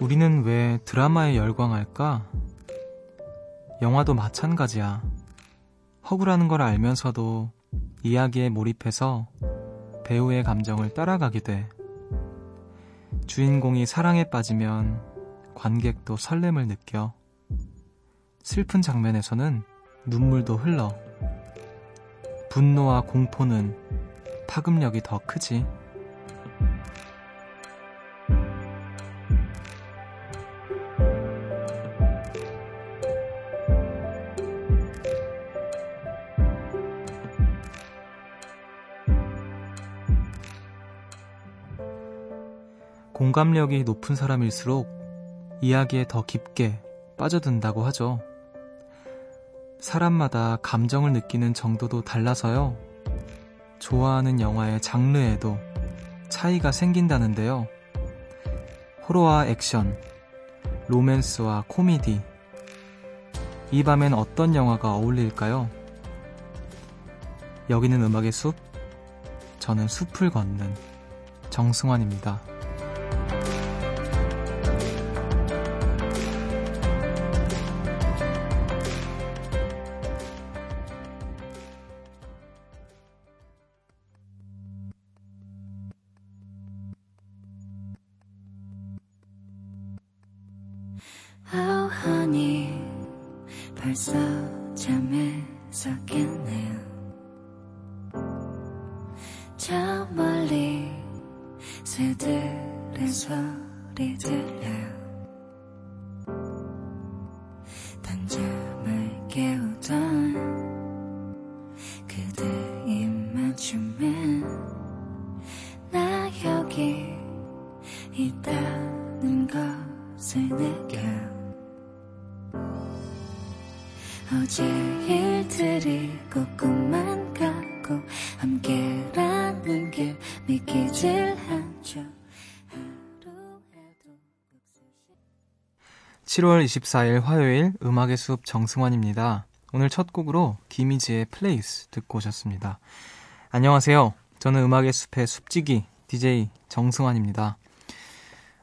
우리는 왜 드라마에 열광할까? 영화도 마찬가지야. 허구라는 걸 알면서도 이야기에 몰입해서 배우의 감정을 따라가게 돼. 주인공이 사랑에 빠지면 관객도 설렘을 느껴. 슬픈 장면에서는 눈물도 흘러. 분노와 공포는 파급력이 더 크지. 공감력이 높은 사람일수록 이야기에 더 깊게 빠져든다고 하죠. 사람마다 감정을 느끼는 정도도 달라서요. 좋아하는 영화의 장르에도 차이가 생긴다는데요. 호러와 액션, 로맨스와 코미디. 이 밤엔 어떤 영화가 어울릴까요? 여기는 음악의 숲, 저는 숲을 걷는 정승환입니다. 저 멀리 새들의 소리 들려요 7월 24일 화요일 음악의 숲 정승환입니다. 오늘 첫 곡으로 김희지의 플레이스 듣고 오셨습니다. 안녕하세요. 저는 음악의 숲의 숲지기 DJ 정승환입니다.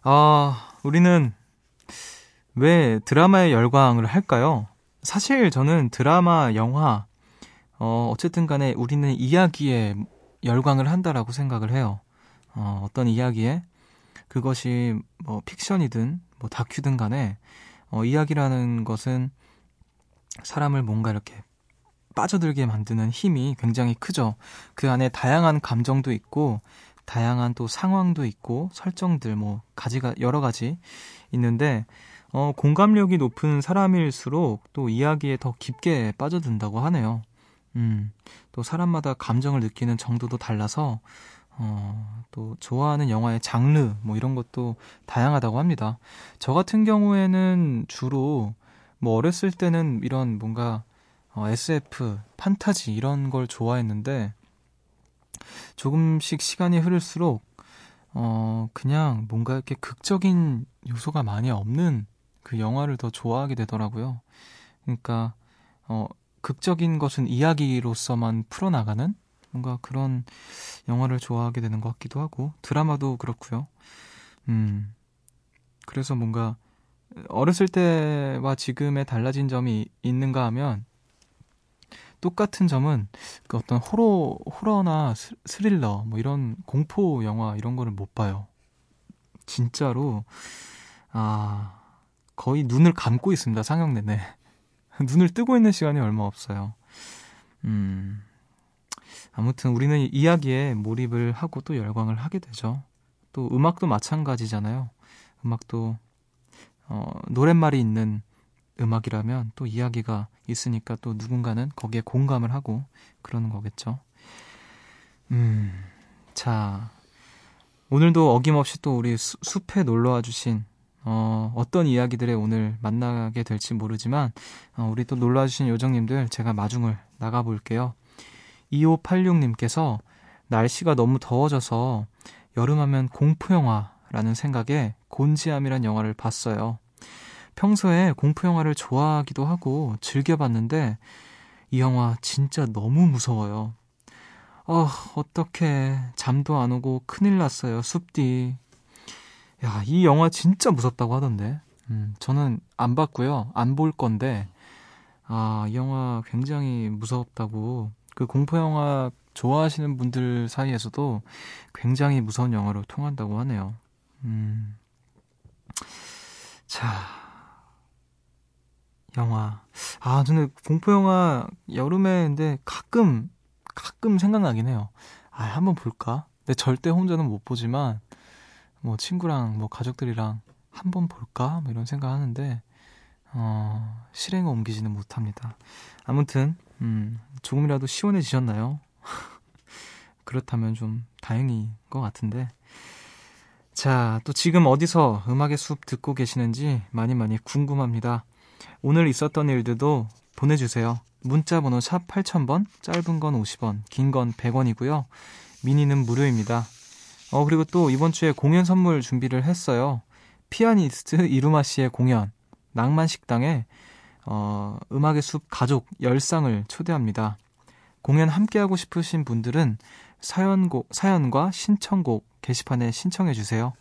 아, 우리는 왜 드라마에 열광을 할까요? 사실 저는 드라마, 영화, 어, 어쨌든 간에 우리는 이야기에 열광을 한다라고 생각을 해요. 어, 어떤 이야기에 그것이 뭐 픽션이든 뭐 다큐든 간에 어, 이야기라는 것은 사람을 뭔가 이렇게 빠져들게 만드는 힘이 굉장히 크죠. 그 안에 다양한 감정도 있고 다양한 또 상황도 있고 설정들 뭐 가지가 여러 가지 있는데 어, 공감력이 높은 사람일수록 또 이야기에 더 깊게 빠져든다고 하네요. 음, 또 사람마다 감정을 느끼는 정도도 달라서 어, 또 좋아하는 영화의 장르 뭐 이런 것도 다양하다고 합니다. 저 같은 경우에는 주로 뭐 어렸을 때는 이런 뭔가 어, SF, 판타지 이런 걸 좋아했는데 조금씩 시간이 흐를수록 어, 그냥 뭔가 이렇게 극적인 요소가 많이 없는 그 영화를 더 좋아하게 되더라고요. 그러니까 어, 극적인 것은 이야기로서만 풀어나가는 뭔가 그런 영화를 좋아하게 되는 것 같기도 하고 드라마도 그렇고요. 음. 그래서 뭔가 어렸을 때와 지금의 달라진 점이 있는가 하면 똑같은 점은 그 어떤 호러 호러나 스릴러 뭐 이런 공포 영화 이런 거를 못 봐요. 진짜로 아 거의 눈을 감고 있습니다 상영 내내 눈을 뜨고 있는 시간이 얼마 없어요. 음 아무튼 우리는 이야기에 몰입을 하고 또 열광을 하게 되죠. 또 음악도 마찬가지잖아요. 음악도 어, 노랫말이 있는 음악이라면 또 이야기가 있으니까 또 누군가는 거기에 공감을 하고 그러는 거겠죠. 음, 자, 오늘도 어김없이 또 우리 수, 숲에 놀러와 주신 어, 어떤 이야기들에 오늘 만나게 될지 모르지만 어, 우리 또 놀러와 주신 요정님들 제가 마중을 나가볼게요. 2586님께서 날씨가 너무 더워져서 여름하면 공포영화라는 생각에 곤지암이란 영화를 봤어요. 평소에 공포영화를 좋아하기도 하고 즐겨봤는데 이 영화 진짜 너무 무서워요. 어, 어떡해. 잠도 안 오고 큰일 났어요. 숲디. 야, 이 영화 진짜 무섭다고 하던데. 음, 저는 안 봤고요. 안 볼 건데, 아, 이 영화 굉장히 무섭다고. 그 공포 영화 좋아하시는 분들 사이에서도 굉장히 무서운 영화로 통한다고 하네요. 음. 자. 영화. 아, 저는 공포 영화 여름에 근데 가끔, 가끔 생각나긴 해요. 아, 한번 볼까? 근데 절대 혼자는 못 보지만, 뭐 친구랑 뭐 가족들이랑 한번 볼까? 뭐 이런 생각 하는데, 어, 실행에 옮기지는 못합니다. 아무튼, 음, 조금이라도 시원해지셨나요? 그렇다면 좀 다행인 것 같은데. 자, 또 지금 어디서 음악의 숲 듣고 계시는지 많이 많이 궁금합니다. 오늘 있었던 일들도 보내주세요. 문자 번호 샵 8000번, 짧은 건 50원, 긴 건 100원이고요. 미니는 무료입니다. 어, 그리고 또 이번 주에 공연 선물 준비를 했어요. 피아니스트 이루마 씨의 공연, 낭만 식당에, 어, 음악의 숲 가족 10쌍을 초대합니다. 공연 함께하고 싶으신 분들은 사연곡, 사연과 신청곡 게시판에 신청해 주세요.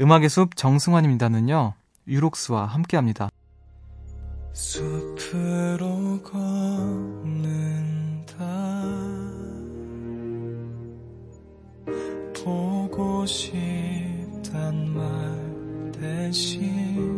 음악의 숲 정승환입니다는요, 유록스와 함께합니다. 숲으로 걷는다. 보고 싶단 말 대신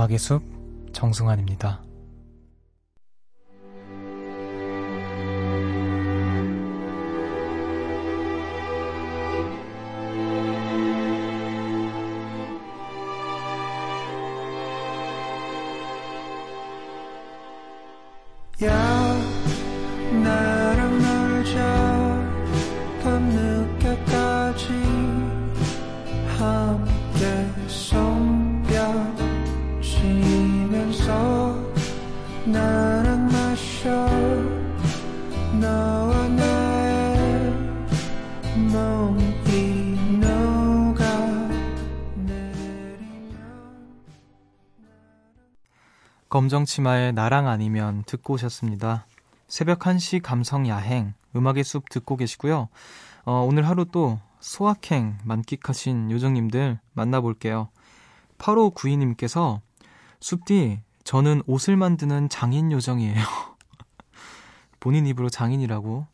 음악의 숲 정승환입니다 검정 치마의 나랑 아니면 듣고 오셨습니다. 새벽 1시 감성 야행, 음악의 숲 듣고 계시고요. 어, 오늘 하루 또 소확행 만끽하신 요정님들 만나볼게요. 8호 9이님께서 숲디, 저는 옷을 만드는 장인 요정이에요. 본인 입으로 장인이라고.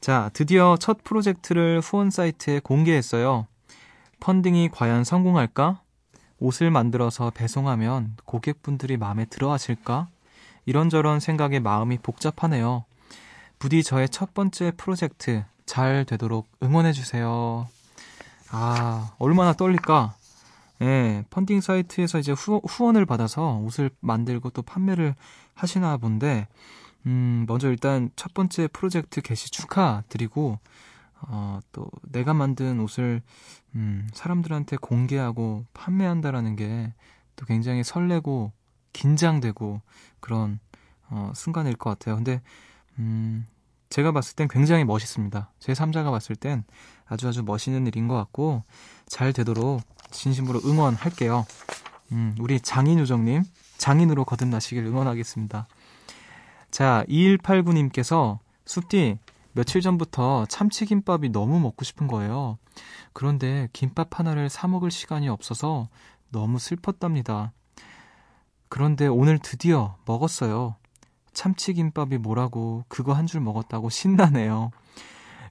자, 드디어 첫 프로젝트를 후원 사이트에 공개했어요. 펀딩이 과연 성공할까? 옷을 만들어서 배송하면 고객분들이 마음에 들어 하실까? 이런저런 생각에 마음이 복잡하네요. 부디 저의 첫 번째 프로젝트 잘 되도록 응원해주세요. 아, 얼마나 떨릴까? 예, 펀딩 사이트에서 이제 후, 후원을 받아서 옷을 만들고 또 판매를 하시나 본데, 음, 먼저 일단 첫 번째 프로젝트 개시 축하드리고, 어, 또 내가 만든 옷을 음, 사람들한테 공개하고 판매한다라는 게 또 굉장히 설레고 긴장되고 그런 어, 순간일 것 같아요. 근데 음, 제가 봤을 땐 굉장히 멋있습니다. 제 3자가 봤을 땐 아주 아주 멋있는 일인 것 같고 잘 되도록 진심으로 응원할게요. 음, 우리 장인우정님 장인으로 거듭나시길 응원하겠습니다. 자, 2189님께서 숲디 며칠 전부터 참치김밥이 너무 먹고 싶은 거예요. 그런데 김밥 하나를 사 먹을 시간이 없어서 너무 슬펐답니다. 그런데 오늘 드디어 먹었어요. 참치김밥이 뭐라고 그거 한 줄 먹었다고 신나네요.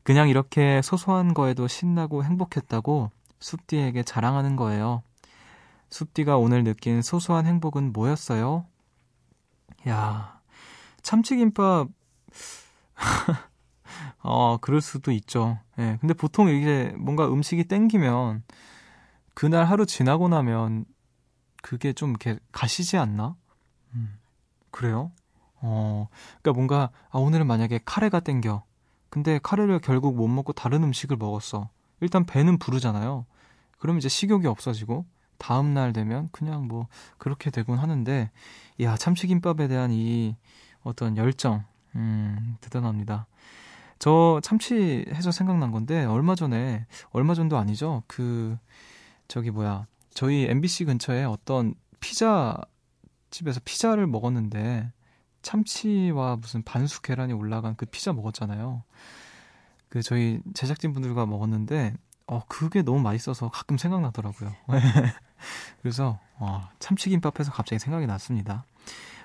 그냥 이렇게 소소한 거에도 신나고 행복했다고 숲디에게 자랑하는 거예요. 숲디가 오늘 느낀 소소한 행복은 뭐였어요? 야, 참치김밥 어, 그럴 수도 있죠. 예. 근데 보통 이게 뭔가 음식이 땡기면 그날 하루 지나고 나면 그게 좀 이렇게 가시지 않나? 음, 그래요? 어, 그러니까 뭔가 아, 오늘은 만약에 카레가 땡겨. 근데 카레를 결국 못 먹고 다른 음식을 먹었어. 일단 배는 부르잖아요. 그럼 이제 식욕이 없어지고 다음 날 되면 그냥 뭐 그렇게 되곤 하는데 야 참치김밥에 대한 이 어떤 열정 음 대단합니다. 저 참치 해서 생각난 건데 얼마 전에 얼마 전도 아니죠. 그 저기 뭐야 저희 MBC 근처에 어떤 피자 집에서 피자를 먹었는데 참치와 무슨 반숙 계란이 올라간 그 피자 먹었잖아요. 그 저희 제작진 분들과 먹었는데 어 그게 너무 맛있어서 가끔 생각나더라고요. 그래서 어, 참치김밥해서 갑자기 생각이 났습니다.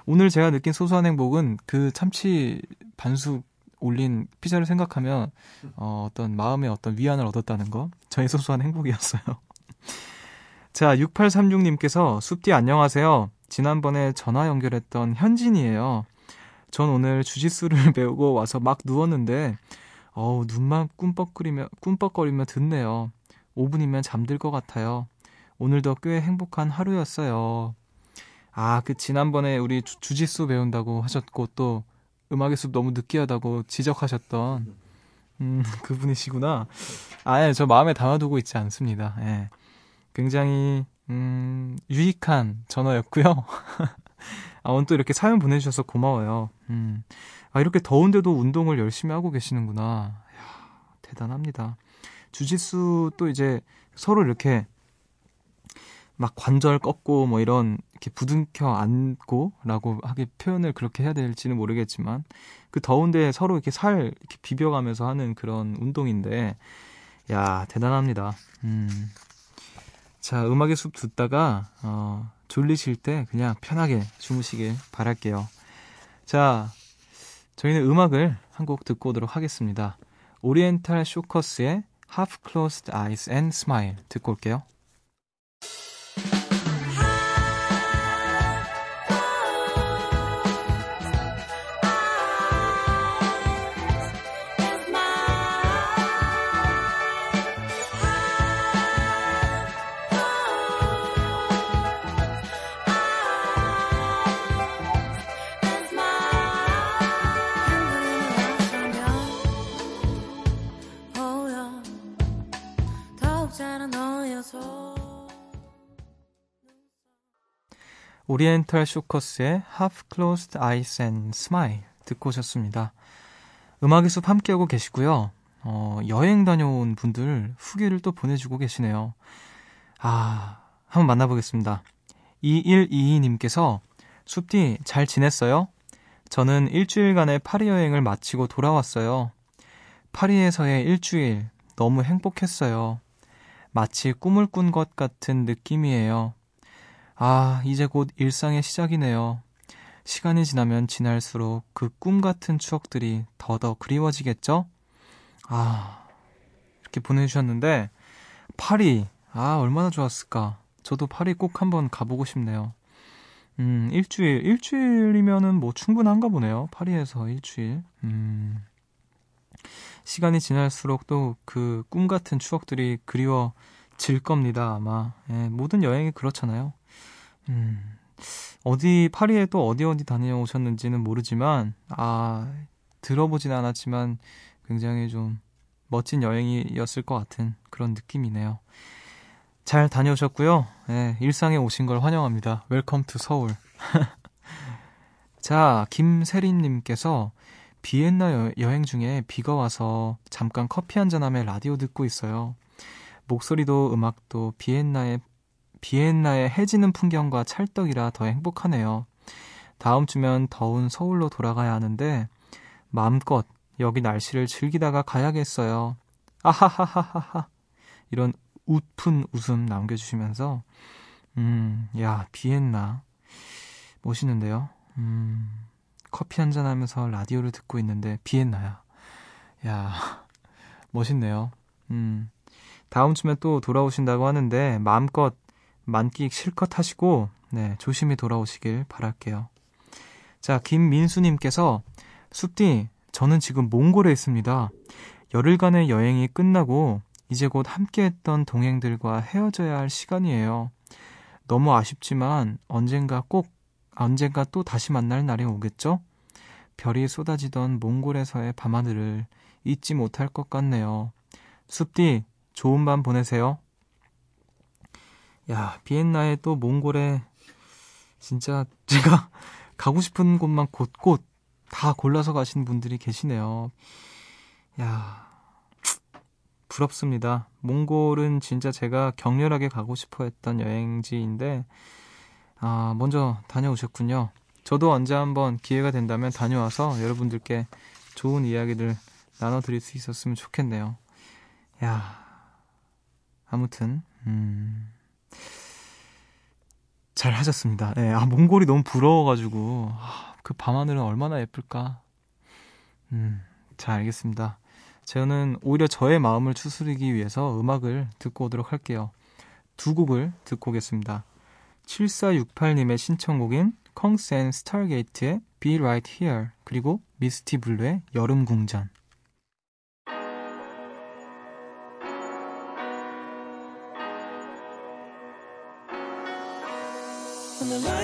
오늘 제가 느낀 소소한 행복은 그 참치 반숙 올린 피자를 생각하면 어, 어떤 마음의 어떤 위안을 얻었다는 거 저의 소소한 행복이었어요. 자, 6836님께서 숲디 안녕하세요. 지난번에 전화 연결했던 현진이에요. 전 오늘 주짓수를 배우고 와서 막 누웠는데 어우, 눈만 꿈뻑거리며 꿈뻑거리며 듣네요. 5분이면 잠들 것 같아요. 오늘도 꽤 행복한 하루였어요. 아, 그 지난번에 우리 주, 주짓수 배운다고 하셨고 또 음악의 숲 너무 느끼하다고 지적하셨던 음, 그분이시구나. 아, 예, 저 마음에 담아두고 있지 않습니다. 예. 굉장히 음, 유익한 전화였고요. 아, 오늘 또 이렇게 사연 보내주셔서 고마워요. 음. 아, 이렇게 더운데도 운동을 열심히 하고 계시는구나. 이야, 대단합니다. 주짓수 또 이제 서로 이렇게 막 관절 꺾고 뭐 이런 이렇게 부둥켜 안고라고 하게 표현을 그렇게 해야 될지는 모르겠지만 그 더운데 서로 이렇게 살 이렇게 비벼가면서 하는 그런 운동인데 야 대단합니다. 음. 자 음악의 숲 듣다가 어, 졸리실 때 그냥 편하게 주무시길 바랄게요. 자 저희는 음악을 한 곡 듣고 오도록 하겠습니다. 오리엔탈 쇼커스의 Half Closed Eyes and Smile 듣고 올게요. 오리엔탈 쇼커스의 Half Closed Eyes and Smile 듣고 오셨습니다. 음악의 숲 함께하고 계시고요. 어, 여행 다녀온 분들 후기를 또 보내주고 계시네요. 아, 한번 만나보겠습니다. 2122님께서 숲디 잘 지냈어요? 저는 일주일간의 파리 여행을 마치고 돌아왔어요. 파리에서의 일주일 너무 행복했어요. 마치 꿈을 꾼 것 같은 느낌이에요. 아, 이제 곧 일상의 시작이네요. 시간이 지나면 지날수록 그 꿈 같은 추억들이 더더 그리워지겠죠? 아, 이렇게 보내주셨는데, 파리, 아, 얼마나 좋았을까. 저도 파리 꼭 한번 가보고 싶네요. 음, 일주일, 일주일이면은 뭐 충분한가 보네요. 파리에서 일주일. 음, 시간이 지날수록 또 그 꿈 같은 추억들이 그리워질 겁니다, 아마. 예, 모든 여행이 그렇잖아요. 음, 어디, 파리에 또 어디 어디 다녀오셨는지는 모르지만, 아, 들어보진 않았지만 굉장히 좀 멋진 여행이었을 것 같은 그런 느낌이네요. 잘 다녀오셨고요. 네, 일상에 오신 걸 환영합니다. Welcome to Seoul. 자, 김세린님께서 비엔나 여 행 중에 비가 와서 잠깐 커피 한잔하며 라디오 듣고 있어요. 목소리도 음악도 비엔나의 비엔나의 해지는 풍경과 찰떡이라 더 행복하네요. 다음 주면 더운 서울로 돌아가야 하는데 마음껏 여기 날씨를 즐기다가 가야겠어요. 아하하하하하. 이런 웃픈 웃음 남겨주시면서 음, 야, 비엔나. 멋있는데요? 음, 커피 한잔 하면서 라디오를 듣고 있는데 비엔나야. 야, 멋있네요. 음, 다음 주면 또 돌아오신다고 하는데 마음껏 만끽 실컷 하시고 네, 조심히 돌아오시길 바랄게요. 자, 김민수님께서 숲디, 저는 지금 몽골에 있습니다. 열흘간의 여행이 끝나고 이제 곧 함께했던 동행들과 헤어져야 할 시간이에요. 너무 아쉽지만 언젠가 꼭 언젠가 또 다시 만날 날이 오겠죠? 별이 쏟아지던 몽골에서의 밤하늘을 잊지 못할 것 같네요. 숲디, 좋은 밤 보내세요. 야, 비엔나에 또 몽골에 진짜 제가 가고 싶은 곳만 곳곳 다 골라서 가신 분들이 계시네요. 야, 부럽습니다. 몽골은 진짜 제가 격렬하게 가고 싶어 했던 여행지인데, 아, 먼저 다녀오셨군요. 저도 언제 한번 기회가 된다면 다녀와서 여러분들께 좋은 이야기를 나눠드릴 수 있었으면 좋겠네요. 야, 아무튼, 음, 잘 하셨습니다. 네, 아, 몽골이 너무 부러워가지고, 아, 그 밤하늘은 얼마나 예쁠까. 음, 잘 알겠습니다. 저는 오히려 저의 마음을 추스르기 위해서 음악을 듣고 오도록 할게요. 두 곡을 듣고 오겠습니다. 7468님의 신청곡인 Kungs and Stargate의 Be Right Here 그리고 미스티 블루의 여름 궁전 in the light.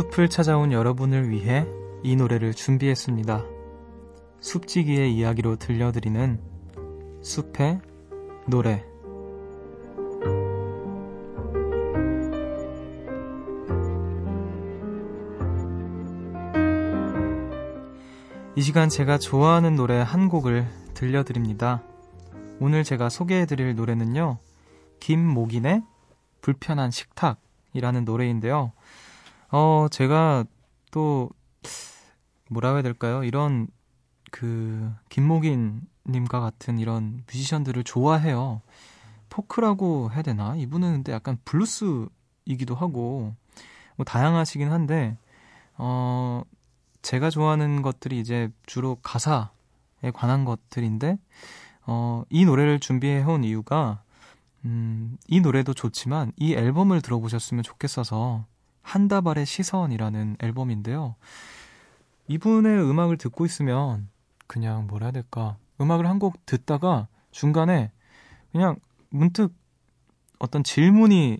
숲을 찾아온 여러분을 위해 이 노래를 준비했습니다. 숲지기의 이야기로 들려드리는 숲의 노래. 이 시간 제가 좋아하는 노래 한 곡을 들려드립니다. 오늘 제가 소개해드릴 노래는요, 김목인의 불편한 식탁이라는 노래인데요. 어, 제가 또, 뭐라고 해야 될까요? 이런, 그, 김목인 님과 같은 이런 뮤지션들을 좋아해요. 포크라고 해야 되나? 이분은 근데 약간 블루스이기도 하고, 뭐 다양하시긴 한데, 어, 제가 좋아하는 것들이 이제 주로 가사에 관한 것들인데, 어, 이 노래를 준비해온 이유가, 음, 이 노래도 좋지만 이 앨범을 들어보셨으면 좋겠어서 한다발의 시선이라는 앨범인데요. 이분의 음악을 듣고 있으면 그냥 뭐라 해야 될까? 음악을 한 곡 듣다가 중간에 그냥 문득 어떤 질문이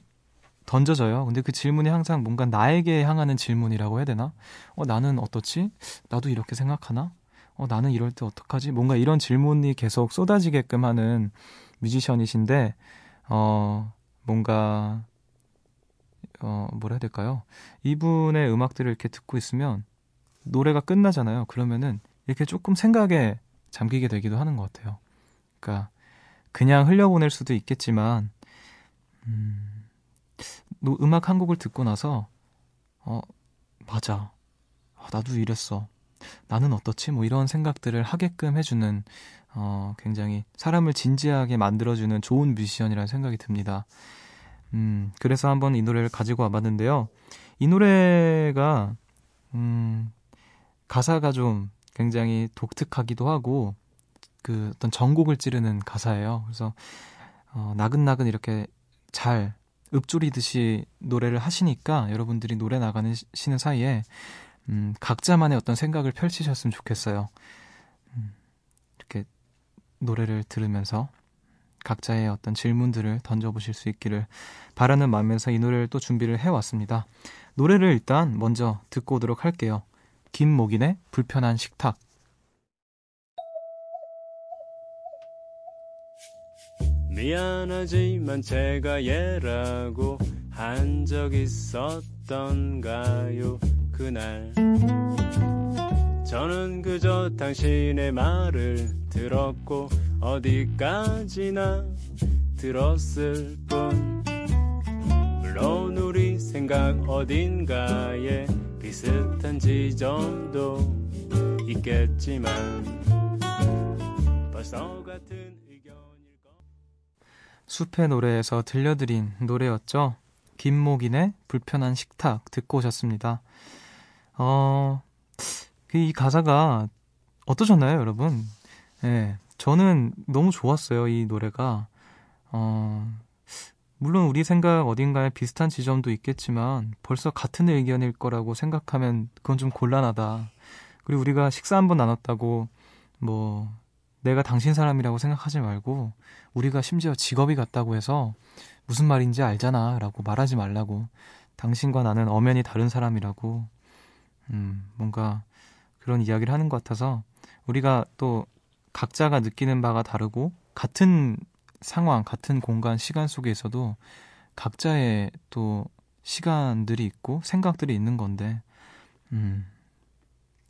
던져져요. 근데 그 질문이 항상 뭔가 나에게 향하는 질문이라고 해야 되나? 어, 나는 어떻지? 나도 이렇게 생각하나? 어, 나는 이럴 때 어떡하지? 뭔가 이런 질문이 계속 쏟아지게끔 하는 뮤지션이신데, 어, 뭔가, 어, 뭐라 해야 될까요? 이분의 음악들을 이렇게 듣고 있으면 노래가 끝나잖아요. 그러면은 이렇게 조금 생각에 잠기게 되기도 하는 것 같아요. 그러니까 그냥 흘려보낼 수도 있겠지만, 음, 노- 음악 한 곡을 듣고 나서, 어, 맞아. 아, 나도 이랬어. 나는 어떻지? 뭐 이런 생각들을 하게끔 해주는, 어, 굉장히 사람을 진지하게 만들어주는 좋은 뮤지션이라는 생각이 듭니다. 음, 그래서 한번 이 노래를 가지고 와봤는데요. 이 노래가 음, 가사가 좀 굉장히 독특하기도 하고 그 어떤 전곡을 찌르는 가사예요. 그래서 어, 나긋나긋 이렇게 잘 읊조리듯이 노래를 하시니까 여러분들이 노래 나가는 시는 사이에 음, 각자만의 어떤 생각을 펼치셨으면 좋겠어요. 음, 이렇게 노래를 들으면서 각자의 어떤 질문들을 던져보실 수 있기를 바라는 마음에서 이 노래를 또 준비를 해왔습니다. 노래를 일단 먼저 듣고 오도록 할게요. 김목인의 불편한 식탁. 미안하지만 제가 얘라고 한 적 있었던가요 그날 저는 그저 당신의 말을 들었고 어디까지나 들었을 뿐 물론 우리 생각 어딘가에 비슷한 지점도 있겠지만 벌써 같은 의견일 것 숲의 노래에서 들려드린 노래였죠. 김목인의 불편한 식탁 듣고 오셨습니다. 어, 그이 가사가 어떠셨나요, 여러분? 예, 저는 너무 좋았어요, 이 노래가. 어, 물론 우리 생각 어딘가에 비슷한 지점도 있겠지만 벌써 같은 의견일 거라고 생각하면 그건 좀 곤란하다. 그리고 우리가 식사 한번 나눴다고 뭐 내가 당신 사람이라고 생각하지 말고 우리가 심지어 직업이 같다고 해서 무슨 말인지 알잖아 라고 말하지 말라고 당신과 나는 엄연히 다른 사람이라고 음 뭔가 그런 이야기를 하는 것 같아서 우리가 또 각자가 느끼는 바가 다르고 같은 상황, 같은 공간, 시간 속에 있어도 각자의 또 시간들이 있고 생각들이 있는 건데, 음,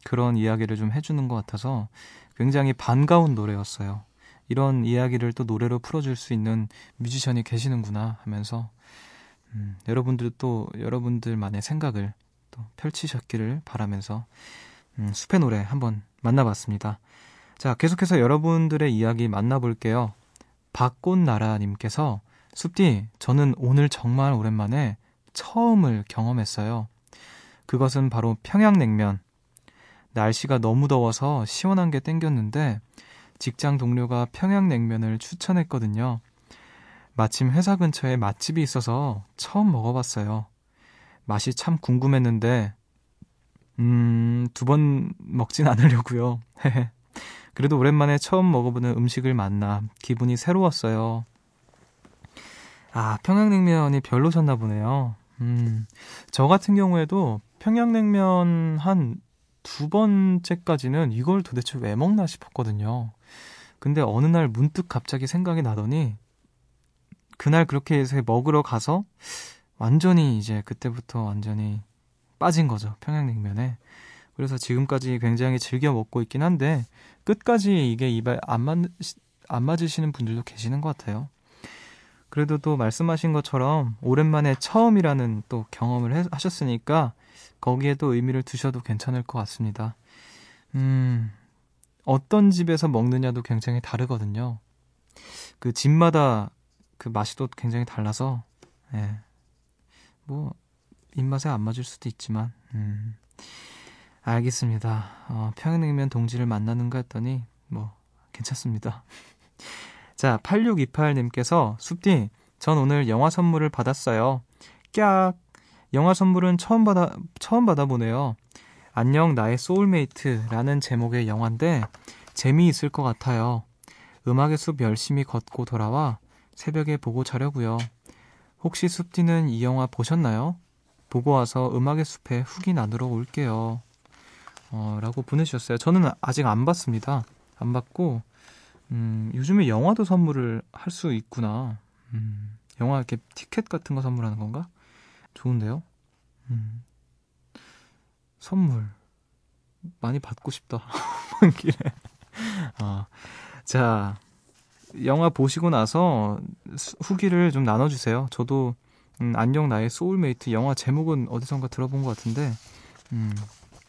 그런 이야기를 좀 해주는 것 같아서 굉장히 반가운 노래였어요. 이런 이야기를 또 노래로 풀어줄 수 있는 뮤지션이 계시는구나 하면서, 음, 여러분들 또 여러분들만의 생각을 또 펼치셨기를 바라면서, 음, 숲의 노래 한번 만나봤습니다. 자, 계속해서 여러분들의 이야기 만나볼게요. 박꽃나라님께서 숲디, 저는 오늘 정말 오랜만에 처음을 경험했어요. 그것은 바로 평양냉면. 날씨가 너무 더워서 시원한 게 땡겼는데 직장 동료가 평양냉면을 추천했거든요. 마침 회사 근처에 맛집이 있어서 처음 먹어봤어요. 맛이 참 궁금했는데, 음, 두 번 먹진 않으려고요. 그래도 오랜만에 처음 먹어보는 음식을 만나 기분이 새로웠어요. 아, 평양냉면이 별로셨나 보네요. 음, 저 같은 경우에도 평양냉면 한 두 번째까지는 이걸 도대체 왜 먹나 싶었거든요. 근데 어느 날 문득 갑자기 생각이 나더니 그날 그렇게 해서 먹으러 가서 완전히 이제 그때부터 완전히 빠진 거죠. 평양냉면에. 그래서 지금까지 굉장히 즐겨 먹고 있긴 한데 끝까지 이게 입에 안, 맞, 안 맞으시는 분들도 계시는 것 같아요. 그래도 또 말씀하신 것처럼 오랜만에 처음이라는 또 경험을 해, 하셨으니까 거기에 또 의미를 두셔도 괜찮을 것 같습니다. 음, 어떤 집에서 먹느냐도 굉장히 다르거든요. 그 집마다 그 맛이 또 굉장히 달라서, 예. 뭐, 입맛에 안 맞을 수도 있지만, 음. 알겠습니다. 어, 평양냉면 동지를 만나는가 했더니, 뭐, 괜찮습니다. 자, 8628님께서, 숲디, 전 오늘 영화 선물을 받았어요. 깍! 영화 선물은 처음 받아, 처음 받아보네요. 안녕, 나의 soulmate라는 제목의 영화인데, 재미있을 것 같아요. 음악의 숲 열심히 걷고 돌아와 새벽에 보고 자려고요. 혹시 숲디는 이 영화 보셨나요? 보고 와서 음악의 숲에 후기 나누러 올게요. 어, 라고 보내주셨어요. 저는 아직 안 봤습니다. 안 봤고, 음, 요즘에 영화도 선물을 할 수 있구나. 음, 영화 이렇게 티켓 같은 거 선물하는 건가? 좋은데요? 음, 선물. 많이 받고 싶다. 먼 길에. 어, 자, 영화 보시고 나서 수- 후기를 좀 나눠주세요. 저도, 음, 안녕 나의 소울메이트 영화 제목은 어디선가 들어본 것 같은데, 음,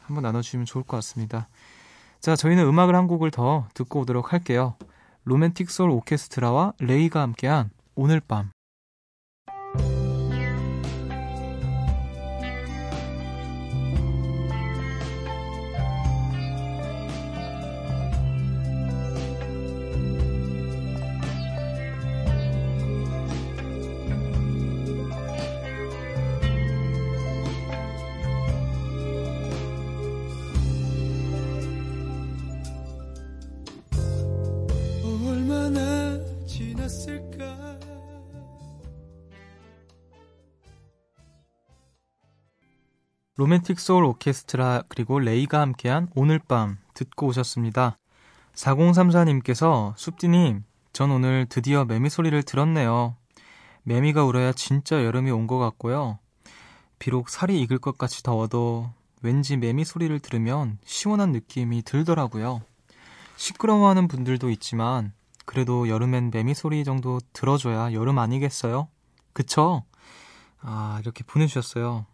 한번 나눠주시면 좋을 것 같습니다. 자, 저희는 음악을 한 곡을 더 듣고 오도록 할게요. 로맨틱 소울 오케스트라와 레이가 함께한 오늘 밤. 로맨틱 소울 오케스트라 그리고 레이가 함께한 오늘 밤 듣고 오셨습니다. 4034님께서 숲디님, 전 오늘 드디어 매미 소리를 들었네요. 매미가 울어야 진짜 여름이 온 것 같고요. 비록 살이 익을 것 같이 더워도 왠지 매미 소리를 들으면 시원한 느낌이 들더라고요. 시끄러워하는 분들도 있지만 그래도 여름엔 매미 소리 정도 들어줘야 여름 아니겠어요? 그쵸? 아, 이렇게 보내주셨어요.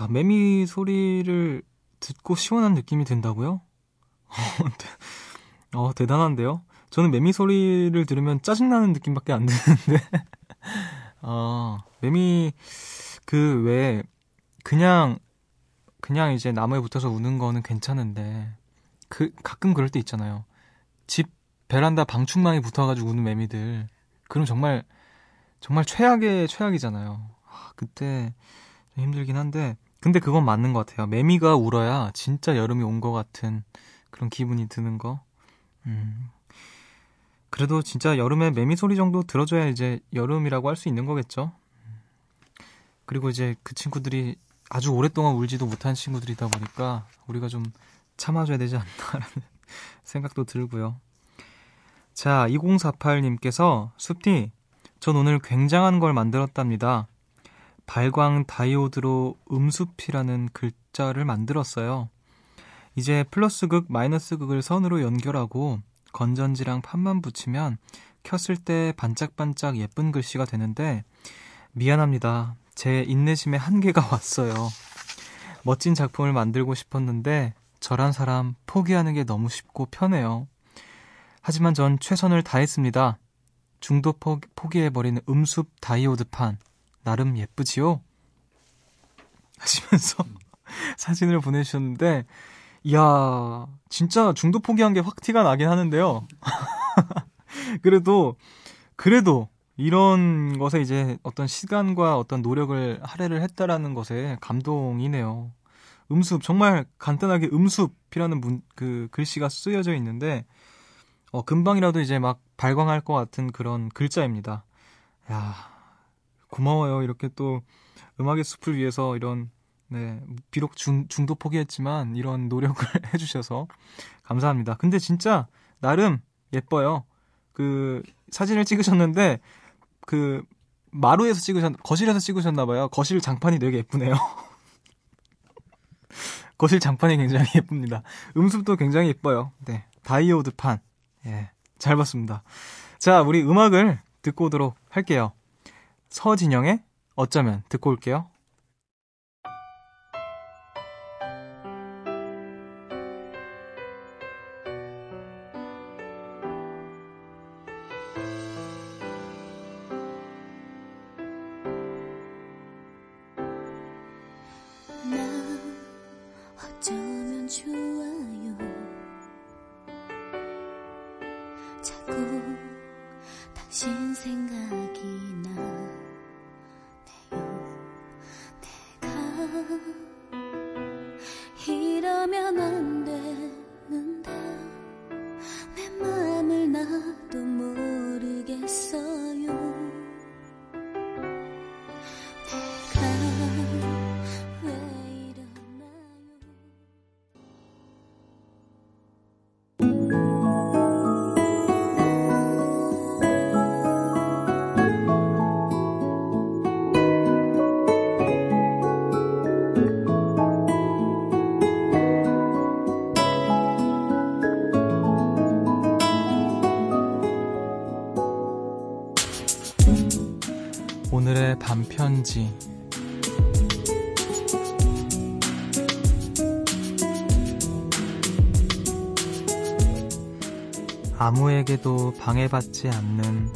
야, 매미 소리를 듣고 시원한 느낌이 든다고요? 어, 대단한데요? 저는 매미 소리를 들으면 짜증나는 느낌밖에 안 드는데. 아, 매미, 그, 왜, 그냥, 그냥 이제 나무에 붙어서 우는 거는 괜찮은데, 그, 가끔 그럴 때 있잖아요. 집 베란다 방충망에 붙어가지고 우는 매미들. 그럼 정말, 정말 최악의 최악이잖아요. 아, 그때 좀 힘들긴 한데, 근데 그건 맞는 것 같아요. 매미가 울어야 진짜 여름이 온 것 같은 그런 기분이 드는 거. 음. 그래도 진짜 여름에 매미 소리 정도 들어줘야 이제 여름이라고 할 수 있는 거겠죠. 그리고 이제 그 친구들이 아주 오랫동안 울지도 못한 친구들이다 보니까 우리가 좀 참아줘야 되지 않나라는 생각도 들고요. 자, 2048님께서 숲디, 전 오늘 굉장한 걸 만들었답니다. 발광 다이오드로 음숲이라는 글자를 만들었어요. 이제 플러스 극, 마이너스 극을 선으로 연결하고 건전지랑 판만 붙이면 켰을 때 반짝반짝 예쁜 글씨가 되는데 미안합니다. 제 인내심의 한계가 왔어요. 멋진 작품을 만들고 싶었는데 저란 사람 포기하는 게 너무 쉽고 편해요. 하지만 전 최선을 다했습니다. 중도 포, 포기해버리는 음숲 다이오드판. 나름 예쁘지요? 하시면서 사진을 보내주셨는데, 이야, 진짜 중도 포기한 게 확 티가 나긴 하는데요. 그래도, 그래도, 이런 것에 이제 어떤 시간과 어떤 노력을 할애를 했다라는 것에 감동이네요. 음습, 정말 간단하게 음습이라는 문, 그 글씨가 쓰여져 있는데, 어, 금방이라도 이제 막 발광할 것 같은 그런 글자입니다. 야 고마워요. 이렇게 또 음악의 숲을 위해서 이런 네, 비록 중, 중도 포기했지만 이런 노력을 해주셔서 감사합니다. 근데 진짜 나름 예뻐요. 그 사진을 찍으셨는데 그 마루에서 찍으셨, 거실에서 찍으셨나봐요. 거실 장판이 되게 예쁘네요. 거실 장판이 굉장히 예쁩니다. 음습도 굉장히 예뻐요. 네, 다이오드 판. 예, 잘 봤습니다. 자, 우리 음악을 듣고 오도록 할게요. 서진영의 어쩌면 듣고 올게요. 반편지. 아무에게도 방해받지 않는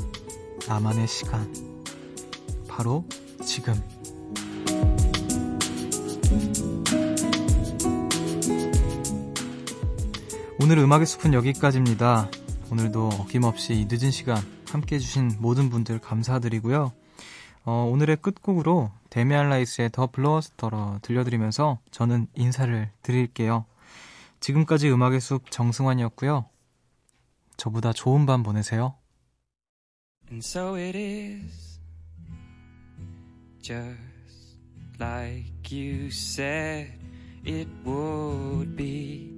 나만의 시간. 바로 지금. 오늘 음악의 숲은 여기까지입니다. 오늘도 어김없이 이 늦은 시간 함께 해주신 모든 분들 감사드리고요. 어, 오늘의 끝곡으로 데미안 라이스의 더 블러스터로 들려드리면서 저는 인사를 드릴게요. 지금까지 음악의 숲 정승환이었고요. 저보다 좋은 밤 보내세요. And so it is just like you said it would be.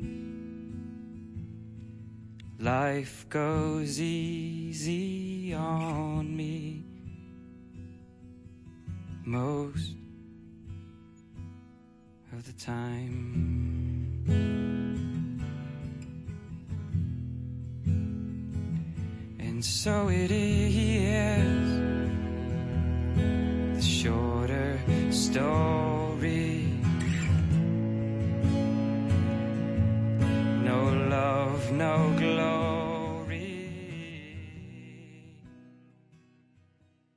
Life goes easy on me. most of the time. And so it is the shorter story. No love, no glory.